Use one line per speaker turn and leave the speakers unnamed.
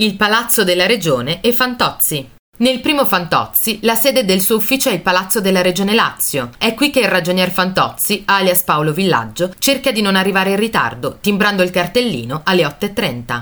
il Palazzo della Regione e Fantozzi. Nel primo Fantozzi, la sede del suo ufficio è il Palazzo della Regione Lazio. È qui che il ragionier Fantozzi, alias Paolo Villaggio, cerca di non arrivare in ritardo, timbrando il cartellino alle 8.30.